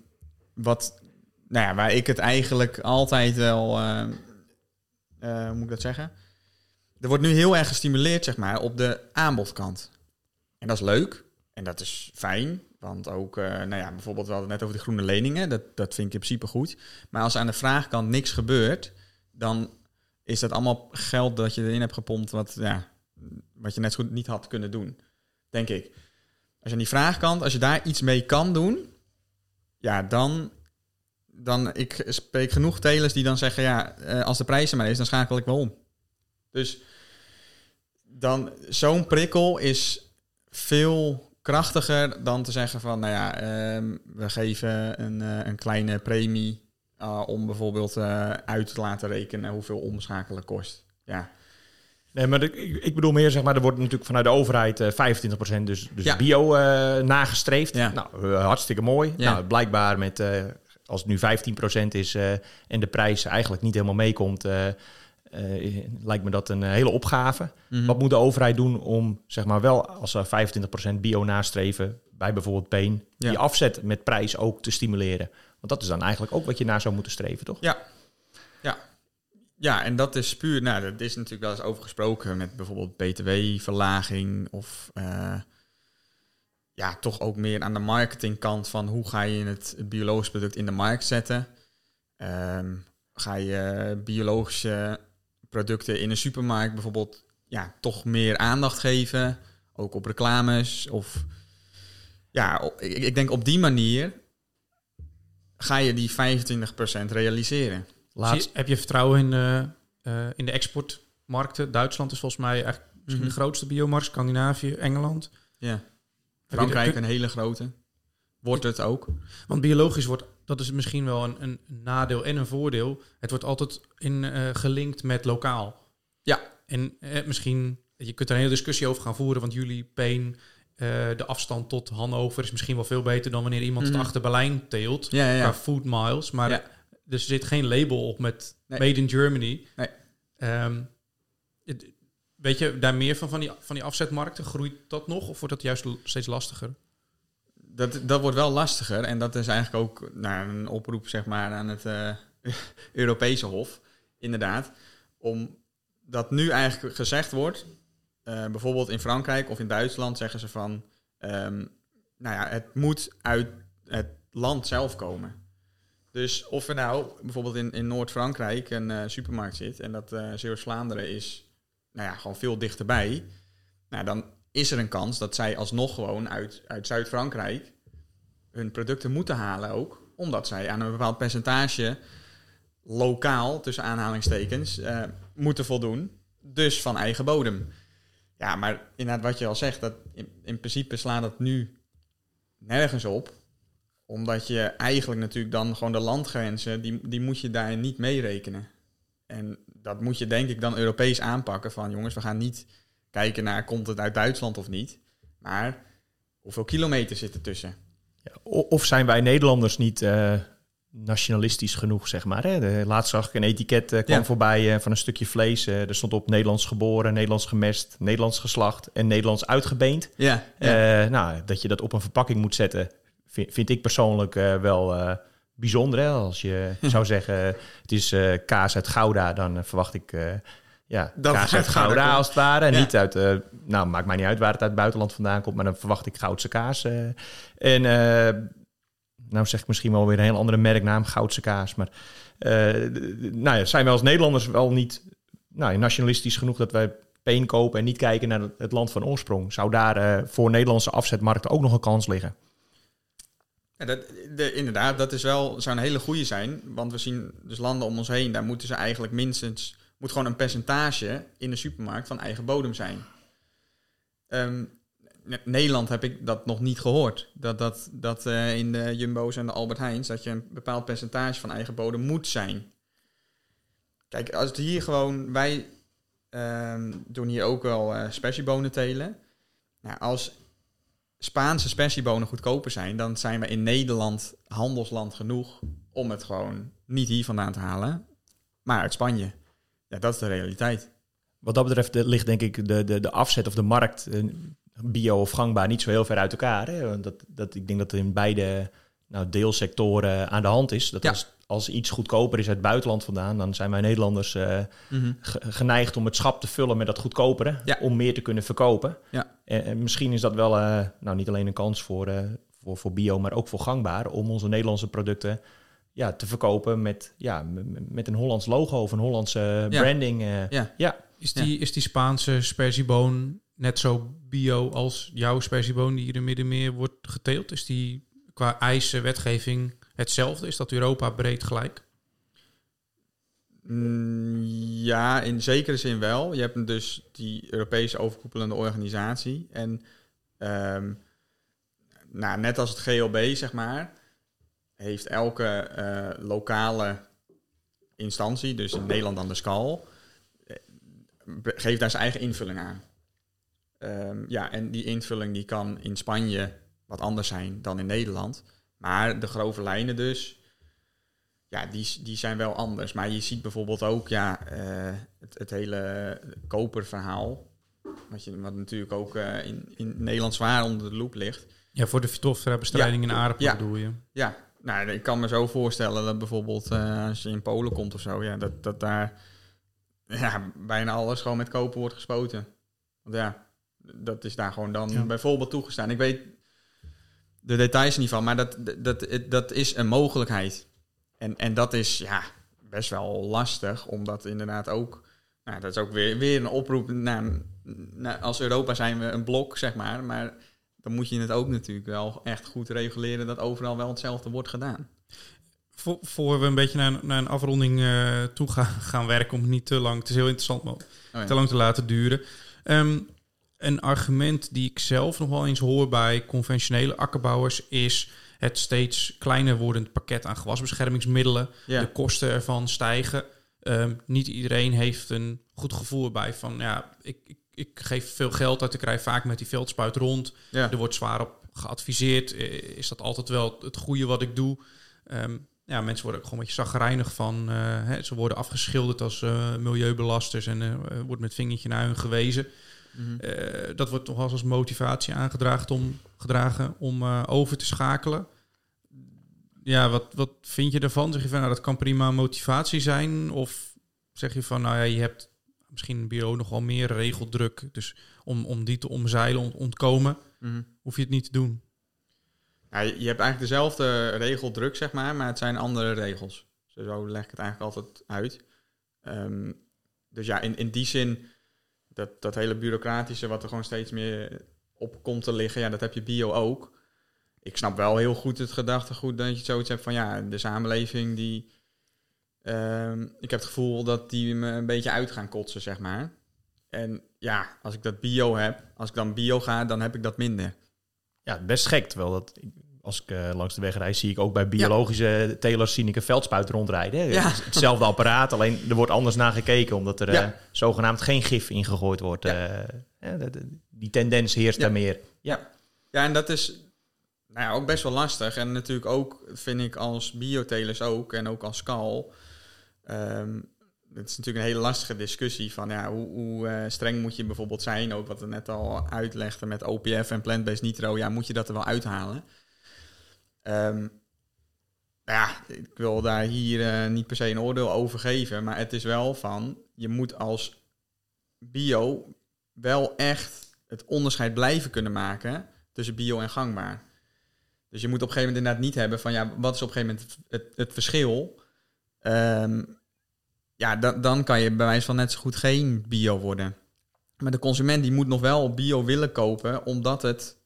wat, nou ja, waar ik het eigenlijk altijd wel, eh, eh, hoe moet ik dat zeggen? Er wordt nu heel erg gestimuleerd, zeg maar, op de aanbodkant. En dat is leuk en dat is fijn, want ook, eh, nou ja, bijvoorbeeld we hadden het net over de groene leningen, dat, dat vind ik in principe goed. Maar als aan de vraagkant niks gebeurt, dan is dat allemaal geld dat je erin hebt gepompt, wat, ja, wat je net zo goed niet had kunnen doen, denk ik. Als je aan die vraagkant, als je daar iets mee kan doen, ja, dan, dan ik spreek genoeg telers die dan zeggen, ja, eh, als de prijs er maar is, dan schakel ik wel om. Dus dan zo'n prikkel is veel krachtiger dan te zeggen van, nou ja, ehm, we geven een, eh, een kleine premie uh, om bijvoorbeeld uit te laten rekenen hoeveel omschakelen kost. Ja. Nee, maar de, ik, ik bedoel meer, zeg maar, er wordt natuurlijk vanuit de overheid uh, 25% dus, dus Ja. bio uh, nagestreefd. Ja. Nou, uh, hartstikke mooi. Ja. Nou, blijkbaar met, als het nu 15% is en de prijs eigenlijk niet helemaal meekomt, lijkt me dat een hele opgave. Mhm. Wat moet de overheid doen om, zeg maar, wel als ze 25% bio nastreven, bij bijvoorbeeld peen, die afzet met prijs ook te stimuleren? Want dat is dan eigenlijk ook wat je naar zou moeten streven, toch? Ja. Ja, en dat is puur, nou, dat is natuurlijk wel eens over gesproken met bijvoorbeeld btw-verlaging of uh, ja, toch ook meer aan de marketingkant van hoe ga je het, het biologisch product in de markt zetten. Ehm, ga je biologische producten in een supermarkt bijvoorbeeld ja, toch meer aandacht geven, ook op reclames of ja, ik denk op die manier ga je die 25% realiseren. Laatst. heb je vertrouwen in, uh, uh, in de exportmarkten? Duitsland is volgens mij echt misschien de grootste biomarkt, Scandinavië, Engeland. Ja. Frankrijk een hele grote. Wordt het ook. Want biologisch wordt, dat is misschien wel een, een nadeel en een voordeel. Het wordt altijd in, uh, gelinkt met lokaal. Ja. En misschien, je kunt er een hele discussie over gaan voeren, want jullie Peen, uh, de afstand tot Hannover is misschien wel veel beter dan wanneer iemand mm. het achter Berlijn teelt. Ja, ja, ja. Qua food miles. Maar Ja. Er zit geen label op met Nee. Made in Germany. Nee. Ehm, het- weet je daar meer van, van die, van die afzetmarkten? Groeit dat nog of wordt dat juist steeds lastiger? Dat, dat wordt wel lastiger. En dat is eigenlijk ook nou, een oproep zeg maar, aan het eh, Europese Hof. Inderdaad. Omdat nu eigenlijk gezegd wordt... eh, bijvoorbeeld in Frankrijk of in Duitsland zeggen ze van... ehm, nou ja, het moet uit het land zelf komen. Dus of er nou bijvoorbeeld in, in Noord-Frankrijk een eh, supermarkt zit... en dat eh Zeeuws-Vlaanderen is nou ja, gewoon veel dichterbij... Nou, dan is er een kans dat zij alsnog gewoon uit, uit Zuid-Frankrijk hun producten moeten halen ook. Omdat zij aan een bepaald percentage lokaal, tussen aanhalingstekens, eh, moeten voldoen. Dus van eigen bodem. Ja, maar inderdaad wat je al zegt, dat in, in principe slaat dat nu nergens op. Omdat je eigenlijk natuurlijk dan gewoon de landgrenzen, die, die moet je daar niet meerekenen. En dat moet je denk ik dan Europees aanpakken van jongens, we gaan niet kijken naar komt het uit Duitsland of niet. Maar hoeveel kilometer zit er tussen? Ja, of zijn wij Nederlanders niet eh, nationalistisch genoeg, zeg maar. Hè? De, laatst zag ik een etiket eh, kwam Ja. voorbij eh, van een stukje vlees. Er stond op Nederlands geboren, Nederlands gemest, Nederlands geslacht en Nederlands uitgebeend. Ja, Eh, nou, dat je dat op een verpakking moet zetten, vind, vind ik persoonlijk eh, wel eh, bijzonder. Hè? Als je zou zeggen, het is eh, kaas uit Gouda, dan verwacht ik... ja, Dat kaas uit Gouda als het ware. Ja. Niet uit, nou maakt mij niet uit waar het uit het buitenland vandaan komt, maar dan verwacht ik Goudse kaas. en eh, nou zeg ik misschien wel weer een heel andere merknaam, Goudse kaas. Maar nou ja, zijn wij als Nederlanders wel niet nou, nationalistisch genoeg dat wij peen kopen en niet kijken naar het land van oorsprong? Zou daar voor Nederlandse afzetmarkten ook nog een kans liggen? Ja, dat, de, inderdaad, dat is wel, zou een hele goede zijn. Want we zien dus landen om ons heen, daar moeten ze eigenlijk minstens, moet gewoon een percentage in de supermarkt van eigen bodem zijn. Ne- Nederland heb ik dat nog niet gehoord. Dat, dat, dat eh, in de Jumbo's en de Albert Heijns, dat je een bepaald percentage van eigen bodem moet zijn. Kijk, als het hier gewoon, wij ehm, doen hier ook wel spersiebonen telen. Nou, als Spaanse spersiebonen goedkoper zijn, dan zijn we in Nederland handelsland genoeg om het gewoon niet hier vandaan te halen, maar uit Spanje. Ja, dat is de realiteit. Wat dat betreft eh, ligt denk ik de, de, de afzet of de markt, eh, bio of gangbaar, niet zo heel ver uit elkaar. Hè? Dat, dat, ik denk dat het in beide nou, deelsectoren aan de hand is. Dat Ja. als, als iets goedkoper is uit het buitenland vandaan, dan zijn wij Nederlanders eh, ge- geneigd om het schap te vullen met dat goedkopere, Ja. om meer te kunnen verkopen. Ja. En, en misschien is dat wel eh, nou, niet alleen een kans voor, eh, voor, voor bio, maar ook voor gangbaar, om onze Nederlandse producten ja, te verkopen met, ja, met een Hollands logo of een Hollandse Ja. branding. eh. Ja. ja, Is die, is die Spaanse sperzieboon net zo bio als jouw sperzieboon die hier in Middenmeer wordt geteeld? Is die qua eisen, wetgeving hetzelfde? Is dat Europa breed gelijk? Mm, Ja, in zekere zin wel. Je hebt dus die Europese overkoepelende organisatie. En ehm, nou, net als het GLB, zeg maar, heeft elke eh, lokale instantie, dus in Nederland dan de SCAL, eh, geeft daar zijn eigen invulling aan. Ehm, ja, en die invulling die kan in Spanje wat anders zijn dan in Nederland. Maar de grove lijnen dus, ja, die, die zijn wel anders. Maar je ziet bijvoorbeeld ook ja, eh, het, het hele koperverhaal. Wat, je, wat natuurlijk ook eh, in, in Nederland zwaar onder de loep ligt. Ja, voor de Phytophthora-bestrijding Ja. in aardappelen Ja. bedoel je? Ja, nou, ik kan me zo voorstellen dat bijvoorbeeld eh, als je in Polen komt of zo, ja, dat, dat daar ja, bijna alles gewoon met koper wordt gespoten. Want ja, dat is daar gewoon dan Ja. bijvoorbeeld toegestaan. Ik weet de details niet van, maar dat, dat, dat, dat is een mogelijkheid. En, en dat is ja, best wel lastig, omdat inderdaad ook... Nou, dat is ook weer, weer een oproep naar, naar... Als Europa zijn we een blok, zeg maar. Maar dan moet je het ook natuurlijk wel echt goed reguleren... dat overal wel hetzelfde wordt gedaan. Voor, voor we een beetje naar, naar een afronding uh, toe gaan, gaan werken... om het niet te lang... Het is heel interessant, maar oh ja. te lang te laten duren... Um, een argument die ik zelf nog wel eens hoor bij conventionele akkerbouwers is het steeds kleiner wordend pakket aan gewasbeschermingsmiddelen. De kosten ervan stijgen. Um, niet iedereen heeft een goed gevoel erbij van ja, ik, ik, ik, geef veel geld uit, ik krijg vaak met die veldspuit rond. Ja. Er wordt zwaar op geadviseerd. Is dat altijd wel het goede wat ik doe? Um, ja, mensen worden ook gewoon een beetje zagrijnig van. Uh, hè, ze worden afgeschilderd als uh, milieubelasters en uh, wordt met vingertje naar hun gewezen. Mhm. Eh, dat wordt toch als motivatie aangedragen om, gedragen om uh, over te schakelen. Ja, wat, wat vind je ervan? Zeg je van, nou, dat kan prima motivatie zijn? Of zeg je van, nou ja, je hebt misschien bio nog wel meer regeldruk. Dus om, om die te omzeilen, ontkomen, mm hoef je het niet te doen. Ja, je hebt eigenlijk dezelfde regeldruk, zeg maar, maar het zijn andere regels. Zo leg ik het eigenlijk altijd uit. Um, dus ja, in, in die zin dat, dat hele bureaucratische wat er gewoon steeds meer op komt te liggen, ja, dat heb je bio ook. Ik snap wel heel goed het gedachtegoed dat je zoiets hebt van ja, de samenleving die. Uh, ik heb het gevoel dat die me een beetje uit gaan kotsen, zeg maar. En ja, als ik dat bio heb, als ik dan bio ga, dan heb ik dat minder. Ja, best gek. Terwijl dat, als ik uh, langs de weg rijd, zie ik ook bij biologische ja. telers zie ik een veldspuit rondrijden. Ja. Hetzelfde apparaat, alleen er wordt anders naar gekeken, omdat er ja. uh, zogenaamd geen gif ingegooid wordt. Uh, die tendens heerst daar meer. Ja. ja, en dat is nou ja, ook best wel lastig. En natuurlijk ook, vind ik, als biotelers ook, en ook als skal. Um, het is natuurlijk een hele lastige discussie van ja, hoe, hoe streng moet je bijvoorbeeld zijn. Ook wat we net al uitlegden met OPF en plant-based nitro. Ja, moet je dat er wel uithalen? Um, ja, ik wil daar hier uh, niet per se een oordeel over geven, maar het is wel van, je moet als bio wel echt het onderscheid blijven kunnen maken tussen bio en gangbaar. Dus je moet op een gegeven moment inderdaad niet hebben van, ja, wat is op een gegeven moment het, het, verschil? Um, ja, dan, dan kan je bij wijze van net zo goed geen bio worden. Maar de consument die moet nog wel bio willen kopen, omdat het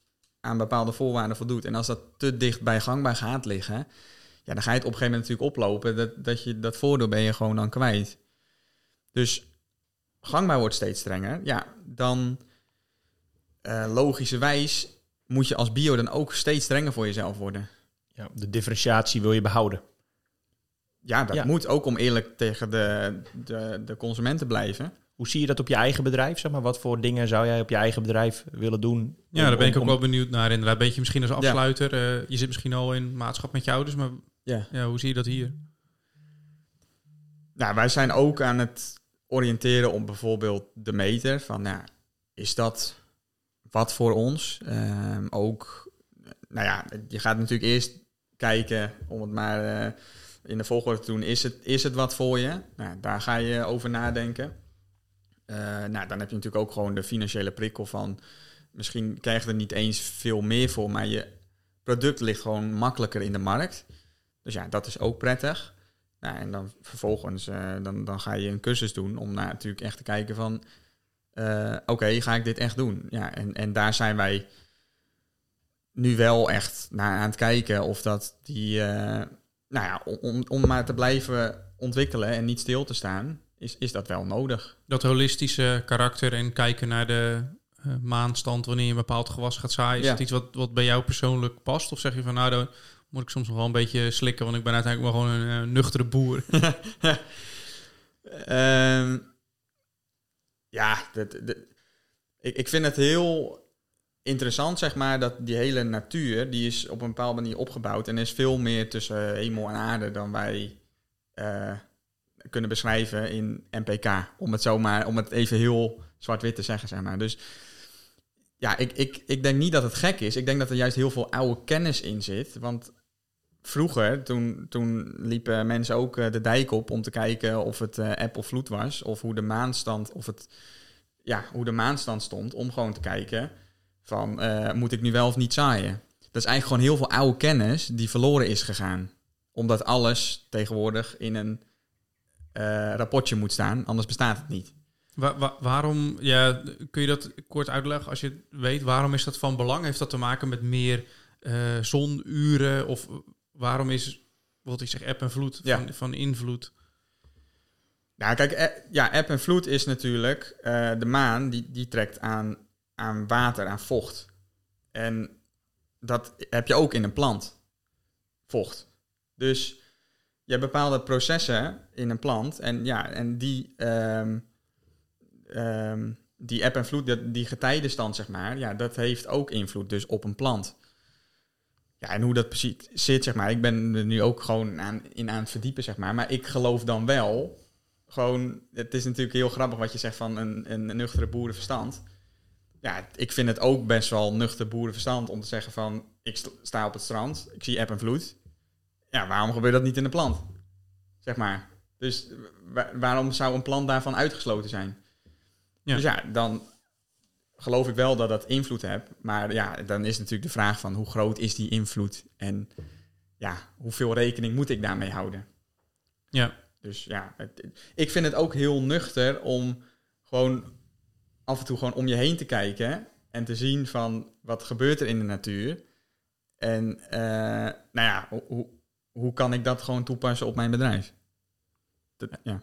aan bepaalde voorwaarden voldoet. En als dat te dicht bij gangbaar gaat liggen, ja, dan ga je het op een gegeven moment natuurlijk oplopen. Dat, dat, je, dat voordeel ben je gewoon dan kwijt. Dus gangbaar wordt steeds strenger. Ja, dan uh, logischerwijs moet je als bio dan ook steeds strenger voor jezelf worden. Ja, de differentiatie wil je behouden. Ja, dat moet ook om eerlijk tegen de, de, de consument te blijven. Hoe zie je dat op je eigen bedrijf? Zeg maar, wat voor dingen zou jij op je eigen bedrijf willen doen? Ja, daar ben ik ook wel benieuwd naar. Inderdaad, beetje misschien als afsluiter. Uh, je zit misschien al in maatschap met je ouders, maar ja. ja. hoe zie je dat hier? Nou, wij zijn ook aan het oriënteren op bijvoorbeeld de meter. Van, nou, is dat wat voor ons? Uh, ook, nou ja, je gaat natuurlijk eerst kijken om het maar uh, in de volgorde te doen. Is het, is het wat voor je? Nou, daar ga je over nadenken. Uh, nou, dan heb je natuurlijk ook gewoon de financiële prikkel van... misschien krijg je er niet eens veel meer voor... maar je product ligt gewoon makkelijker in de markt. Dus ja, dat is ook prettig. Nou, en dan vervolgens uh, dan, dan ga je een cursus doen... om nou, natuurlijk echt te kijken van... Uh, Oké, ga ik dit echt doen? Ja, en, en daar zijn wij nu wel echt naar aan het kijken... of dat die... nou ja, om, om maar te blijven ontwikkelen en niet stil te staan is, is dat wel nodig. Dat holistische karakter en kijken naar de uh, maanstand wanneer je een bepaald gewas gaat zaaien. Is het iets wat, wat bij jou persoonlijk past? Of zeg je van nou, dan moet ik soms nog wel een beetje slikken, want ik ben uiteindelijk maar gewoon een uh, nuchtere boer. um, ja, dat, ik, ik vind het heel interessant, zeg maar, dat die hele natuur, die is op een bepaalde manier opgebouwd en is veel meer tussen hemel en aarde dan wij uh, kunnen beschrijven in NPK. Om het zomaar, om het even heel zwart-wit te zeggen, zeg maar. Dus ja, ik, ik, ik denk niet dat het gek is. Ik denk dat er juist heel veel oude kennis in zit. Want vroeger, toen, toen liepen mensen ook eh, de dijk op om te kijken of het uh, eb of vloed was. Of hoe de maanstand, of het, ja, hoe de maanstand stond. Om gewoon te kijken van, uh, moet ik nu wel of niet zaaien? Dat is eigenlijk gewoon heel veel oude kennis die verloren is gegaan omdat alles tegenwoordig in een rapportje moet staan, anders bestaat het niet. waarom, ja, kun je dat kort uitleggen als je weet, waarom is dat van belang? Heeft dat te maken met meer uh, zonuren of waarom is, wat ik zeg, app en vloed van, van invloed? Nou, kijk, ja, app en vloed is natuurlijk uh, de maan die, die trekt aan, aan water, aan vocht. En dat heb je ook in een plant, vocht. Dus je hebt bepaalde processen in een plant en ja, en die, um, die eb en vloed, die getijdenstand zeg maar, ja, dat heeft ook invloed dus op een plant. Ja, en hoe dat precies zit, zeg maar, ik ben er nu ook gewoon aan, in aan het verdiepen, zeg maar, maar ik geloof dan wel, gewoon, het is natuurlijk heel grappig wat je zegt van een, een nuchtere boerenverstand. Ja, ik vind het ook best wel nuchter boerenverstand om te zeggen van, ik sta op het strand, ik zie eb en vloed, ja, waarom gebeurt dat niet in de plant? Zeg maar. Dus waarom zou een plant daarvan uitgesloten zijn? Ja. Dus ja, dan geloof ik wel dat dat invloed heeft. Maar ja, dan is natuurlijk de vraag van hoe groot is die invloed? En ja, hoeveel rekening moet ik daarmee houden? Ja. Dus ja, ik vind het ook heel nuchter om gewoon af en toe gewoon om je heen te kijken en te zien van wat gebeurt er in de natuur. En uh, nou ja, hoe, hoe kan ik dat gewoon toepassen op mijn bedrijf? ja.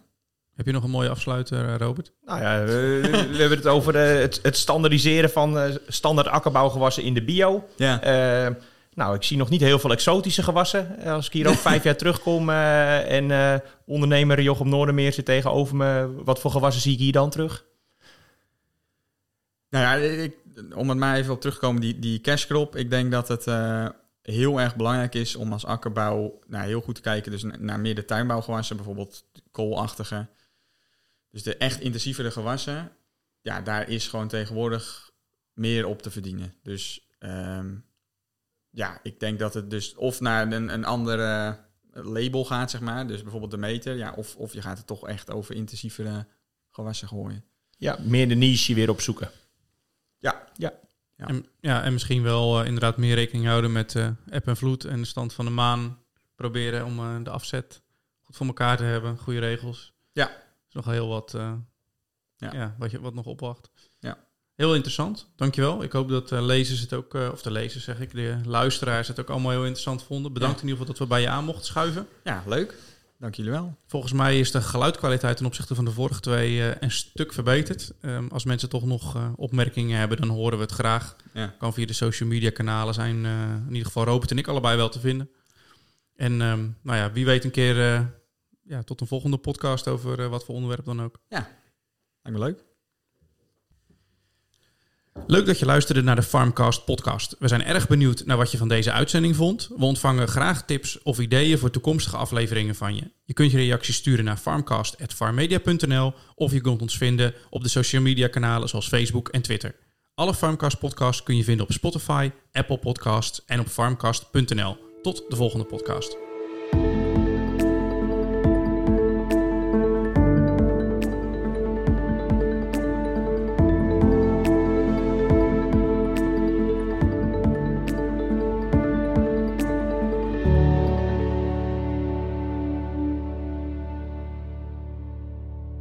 Heb je nog een mooie afsluiter, eh, Robert? Nou ja, we, we hebben het over uh, het, het, standaardiseren van uh, standaard akkerbouwgewassen in de bio. Ja. nou, ik zie nog niet heel veel exotische gewassen. Als ik hier ook vijf jaar terugkom en ondernemer Jochem Noordermeer zit tegenover me, wat voor gewassen zie ik hier dan terug? Nou ja, ik, om het maar even op terug te komen, die, die cashcrop. Ik denk dat het heel erg belangrijk is om als akkerbouw nou, heel goed te kijken dus naar meer de tuinbouwgewassen, bijvoorbeeld koolachtige. Dus de echt intensievere gewassen, ja, daar is gewoon tegenwoordig meer op te verdienen. Dus ehm, ja, ik denk dat het dus of naar een, een andere label gaat, zeg maar. Dus bijvoorbeeld de meter, ja, of, of je gaat het toch echt over intensievere gewassen gooien. Ja, meer de niche weer opzoeken. Ja, ja. Ja. En, ja, en misschien wel uh, inderdaad meer rekening houden met uh, eb en vloed en de stand van de maan. Proberen om uh, de afzet goed voor elkaar te hebben, goede regels. Ja. is nog heel wat, ja. ja. wat, je, wat nog opwacht. Ja. Heel interessant, dankjewel. Ik hoop dat de lezers het ook, of de lezers zeg ik, de luisteraars het ook allemaal heel interessant vonden. Bedankt in ieder geval dat we bij je aan mochten schuiven. Ja, leuk. Dank jullie wel. Volgens mij is de geluidkwaliteit ten opzichte van de vorige twee uh, een stuk verbeterd. Um, als mensen toch nog uh, opmerkingen hebben, dan horen we het graag. Ja. Kan via de social media kanalen zijn. Uh, in ieder geval Robert en ik allebei wel te vinden. En um, nou ja, wie weet een keer ja, tot een volgende podcast over wat voor onderwerp dan ook. Ja, lijkt me leuk. Leuk dat je luisterde naar de Farmcast podcast. We zijn erg benieuwd naar wat je van deze uitzending vond. We ontvangen graag tips of ideeën voor toekomstige afleveringen van je. Je kunt je reacties sturen naar farmcast.farmmedia.nl of je kunt ons vinden op de social media kanalen zoals Facebook en Twitter. Alle Farmcast podcasts kun je vinden op Spotify, Apple Podcasts en op farmcast.nl. Tot de volgende podcast.